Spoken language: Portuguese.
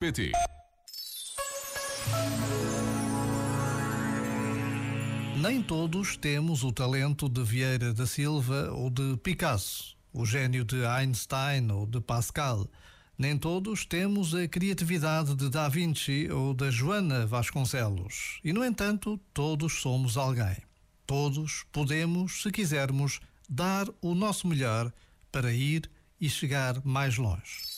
pt Nem todos temos o talento de Vieira da Silva ou de Picasso, o gênio de Einstein ou de Pascal. Nem todos temos a criatividade de Da Vinci ou da Joana Vasconcelos. E, no entanto, todos somos alguém. Todos podemos, se quisermos, dar o nosso melhor para ir e chegar mais longe.